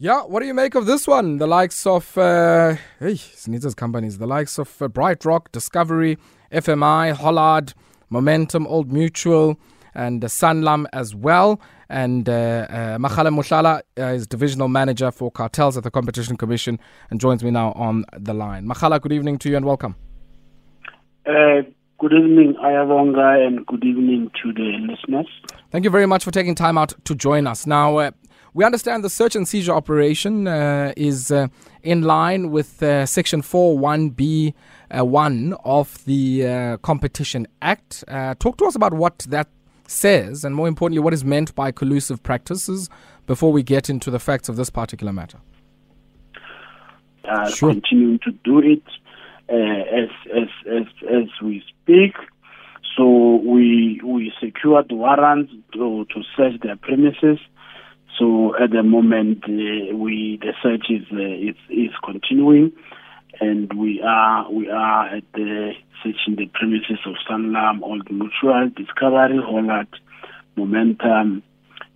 Yeah, what do you make of this one? The likes of, uh, hey, Sneezer's companies, the likes of uh, BrightRock, Discovery, FMI, Hollard, Momentum, Old Mutual, and uh, Sanlam as well. And uh, uh, Mokgale Mohlala uh, is divisional manager for cartels at the Competition Commission and joins me now on the line. Mokgale, good evening to you and welcome. Uh, good evening, Ayabonga, and good evening to the listeners. Thank you very much for taking time out to join us. Now, uh, we understand the search and seizure operation uh, is uh, in line with uh, Section 41B1 uh, of the uh, Competition Act. Uh, talk to us about what that says, and more importantly, what is meant by collusive practices before we get into the facts of this particular matter. Sure. Continuing to do it as, as, as, as we speak. So we we secured warrants to, to search their premises so at the moment, uh, we the search is, uh, is is continuing, and we are we are at the searching the premises of Sanlam, Old Mutual, Discovery, Hollard, Momentum,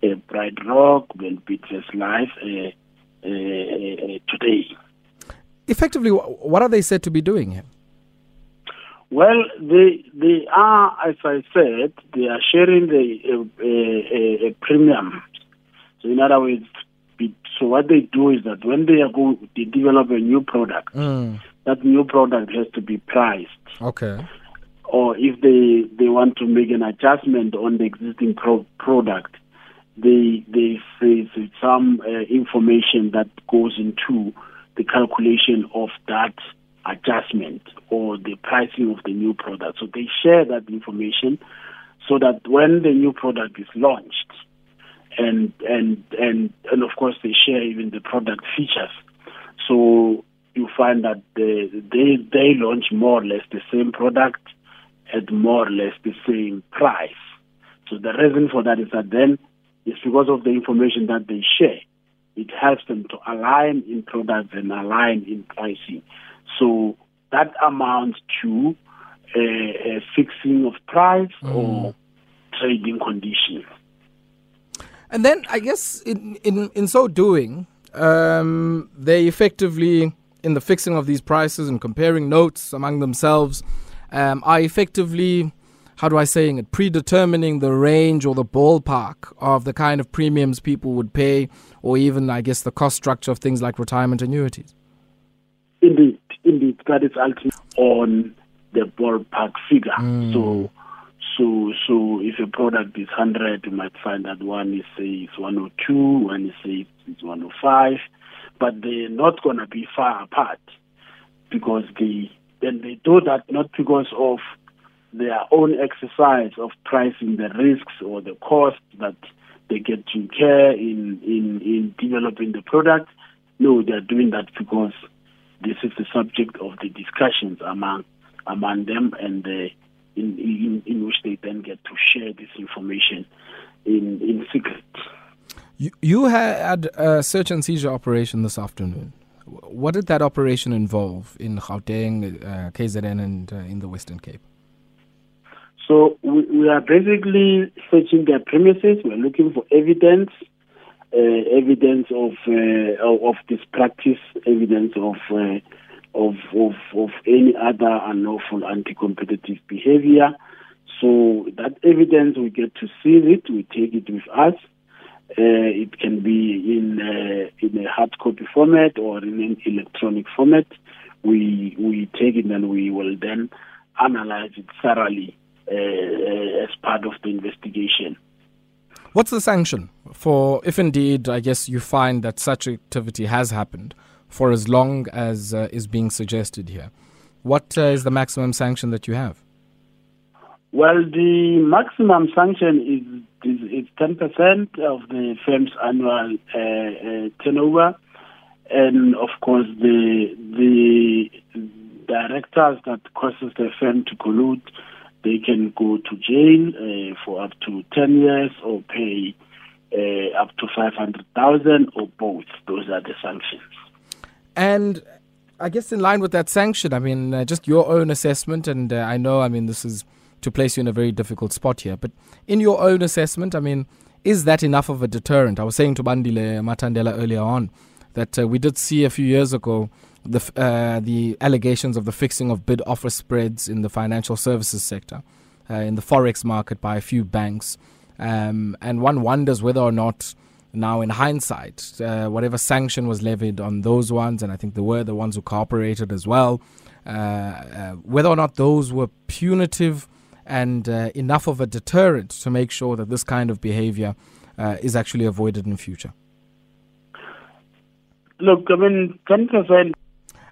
uh, BrightRock, and Beatrice Life uh, uh, uh, today. Effectively, what are they said to be doing here? Well, they they are, as I said, they are sharing the a, a premium so in other words, so what they do is that when they are going, they develop a new product. Mm. That new product has to be priced. Okay. Or if they they want to make an adjustment on the existing pro- product, they they say some uh, information that goes into the calculation of that adjustment or the pricing of the new product. So they share that information so that when the new product is launched, and and and and of course they share even the product features. So you find that they they they launch more or less the same product at more or less the same price. So the reason for that is that then it's because of the information that they share. It helps them to align in products and align in pricing. So that amounts to a, a fixing of price mm. or trading conditions. And then I guess in in, in so doing, um, they effectively, in the fixing of these prices and comparing notes among themselves, um, are effectively, how do I saying it, predetermining the range or the ballpark of the kind of premiums people would pay, or even I guess the cost structure of things like retirement annuities. Indeed, indeed, that is ultimately on the ballpark figure. Mm. So so, if a product is 100, you might find that one is say it's 102, one is say it's 105, but they're not going to be far apart because they then they do that not because of their own exercise of pricing the risks or the cost that they get to incur in, in, in developing the product. No, they're doing that because this is the subject of the discussions among among them and the in, in, in which they then get to share this information in, in secret. You, you had a search and seizure operation this afternoon. What did that operation involve in Gauteng, uh, KZN, and uh, in the Western Cape? So we, we, are basically searching their premises. We're looking for evidence, uh, evidence of uh, of this practice, evidence of uh, of, of, of any other unlawful anti-competitive behavior. So that evidence, we get to see it, we take it with us. Uh, it can be in uh, in a hard copy format or in an electronic format. We we take it and we will then analyze it thoroughly uh, uh as part of the investigation. What's the sanction for if indeed, I guess, you find that such activity has happened? For as long as uh, is being suggested here. What uh, is the maximum sanction that you have? Well, the maximum sanction is is, is 10% of the firm's annual uh, uh, turnover, and of course the the directors that causes the firm to collude, they can go to jail uh, for up to 10 years or pay uh, up to 500,000 or both. Those are the sanctions. And I guess in line with that sanction, I mean, uh, just your own assessment, and uh, I know, I mean, this is to place you in a very difficult spot here, but in your own assessment, I mean, is that enough of a deterrent? I was saying to Bandile Matandela earlier on that uh, we did see a few years ago the uh, the allegations of the fixing of bid offer spreads in the financial services sector, uh, in the forex market by a few banks, um, and one wonders whether or not. Now, in hindsight, uh, whatever sanction was levied on those ones, and I think there were the ones who cooperated as well, uh, uh, whether or not those were punitive and uh, enough of a deterrent to make sure that this kind of behavior is actually avoided in future. Look, I mean, 10%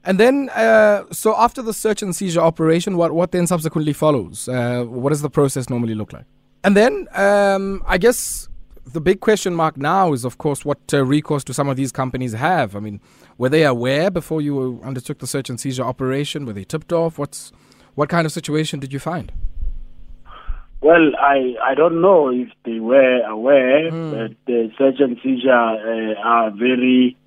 and then, uh, so after the search and seizure operation, what, what then subsequently follows? Uh, what does the process normally look like? And then, um, I guess the big question mark now is, of course, what uh, recourse do some of these companies have? I mean, were they aware before you undertook the search and seizure operation? Were they tipped off? What's what kind of situation did you find? Well, I, I don't know if they were aware, mm. but the search and seizure uh, are very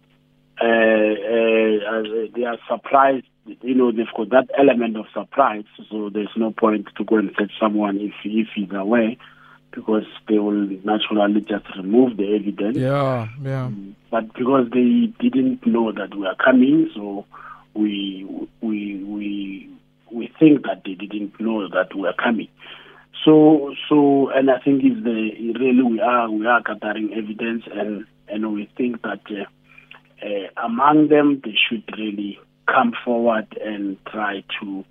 uh, uh, they are surprised. You know, they've got that element of surprise, so there's no point to go and search someone if if he's aware, because they will naturally just remove the evidence. Yeah, yeah. But because they didn't know that we are coming, so we we we we think that they didn't know that we are coming. So so, and I think is the really we are we are gathering evidence, and and we think that. Uh, uh, among them, they should really come forward and try to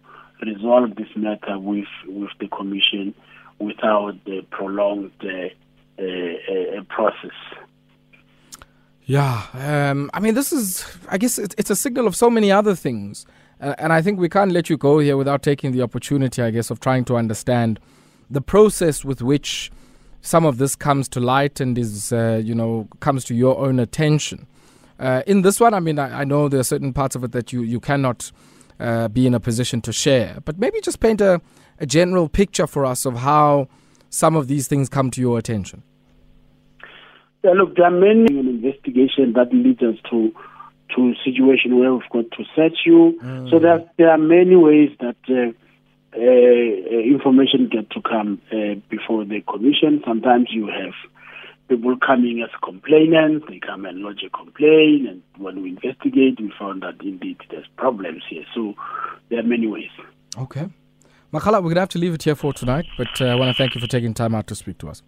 resolve this matter with with the commission without the prolonged uh, uh, uh process. Yeah, um, I mean, this is, I guess, it's, it's a signal of so many other things. Uh, and I think we can't let you go here without taking the opportunity, I guess, of trying to understand the process with which some of this comes to light and is, uh, you know, comes to your own attention. Uh, in this one, I mean, I, I, know there are certain parts of it that you, you cannot be in a position to share, but maybe just paint a, a general picture for us of how some of these things come to your attention. Yeah, look, there are many investigations that leads us to to a situation where we've got to search you. Mm. So there there are many ways that uh, uh, information get to come uh, before the commission. Sometimes you have people coming as complainants, they come and lodge a complaint, and when we investigate, we found that indeed there's problems here. So there are many ways. Okay. Mokgale, we're going to have to leave it here for tonight, but uh, I want to thank you for taking time out to speak to us.